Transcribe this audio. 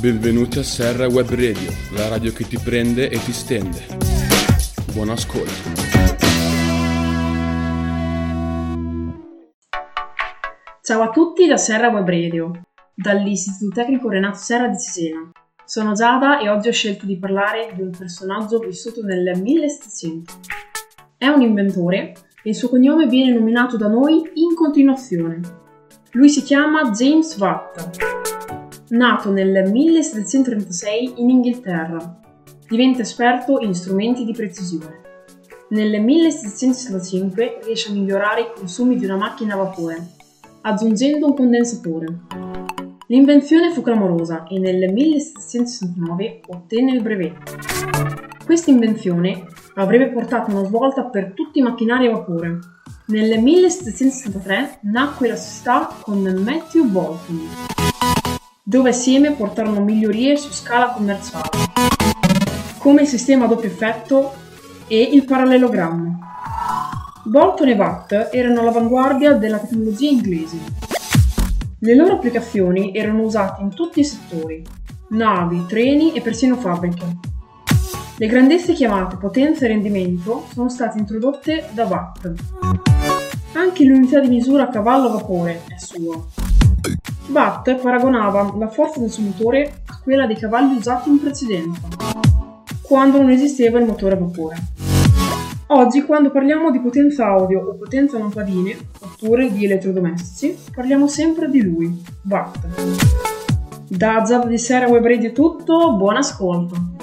Benvenuti a Serra Web Radio, la radio che ti prende e ti stende. Buon ascolto. Ciao a tutti da Serra Web Radio, dall'Istituto Tecnico Renato Serra di Cesena. Sono Giada e oggi ho scelto di parlare di un personaggio vissuto nel 1700. È un inventore e il suo cognome viene nominato da noi in continuazione. Lui si chiama James Watt Nato nel 1736 in Inghilterra, diventa esperto in strumenti di precisione. Nel 1765 riesce a migliorare i consumi di una macchina a vapore, aggiungendo un condensatore. L'invenzione fu clamorosa e nel 1769 ottenne il brevetto. Questa invenzione avrebbe portato una svolta per tutti i macchinari a vapore. Nel 1773 nacque la società con Matthew Bolton dove assieme portarono migliorie su scala commerciale, come il sistema a doppio effetto e il parallelogramma. Bolton e Watt erano all'avanguardia della tecnologia inglese. Le loro applicazioni erano usate in tutti i settori, navi, treni e persino fabbriche. Le grandezze chiamate potenza e rendimento sono state introdotte da Watt. Anche l'unità di misura a cavallo a vapore è sua. Watt paragonava la forza del suo motore a quella dei cavalli usati in precedenza, quando non esisteva il motore a vapore. Oggi, quando parliamo di potenza audio o potenza lampadine, oppure di elettrodomestici, parliamo sempre di lui, Watt. Da Zab di Sera Web Radio tutto, buon ascolto!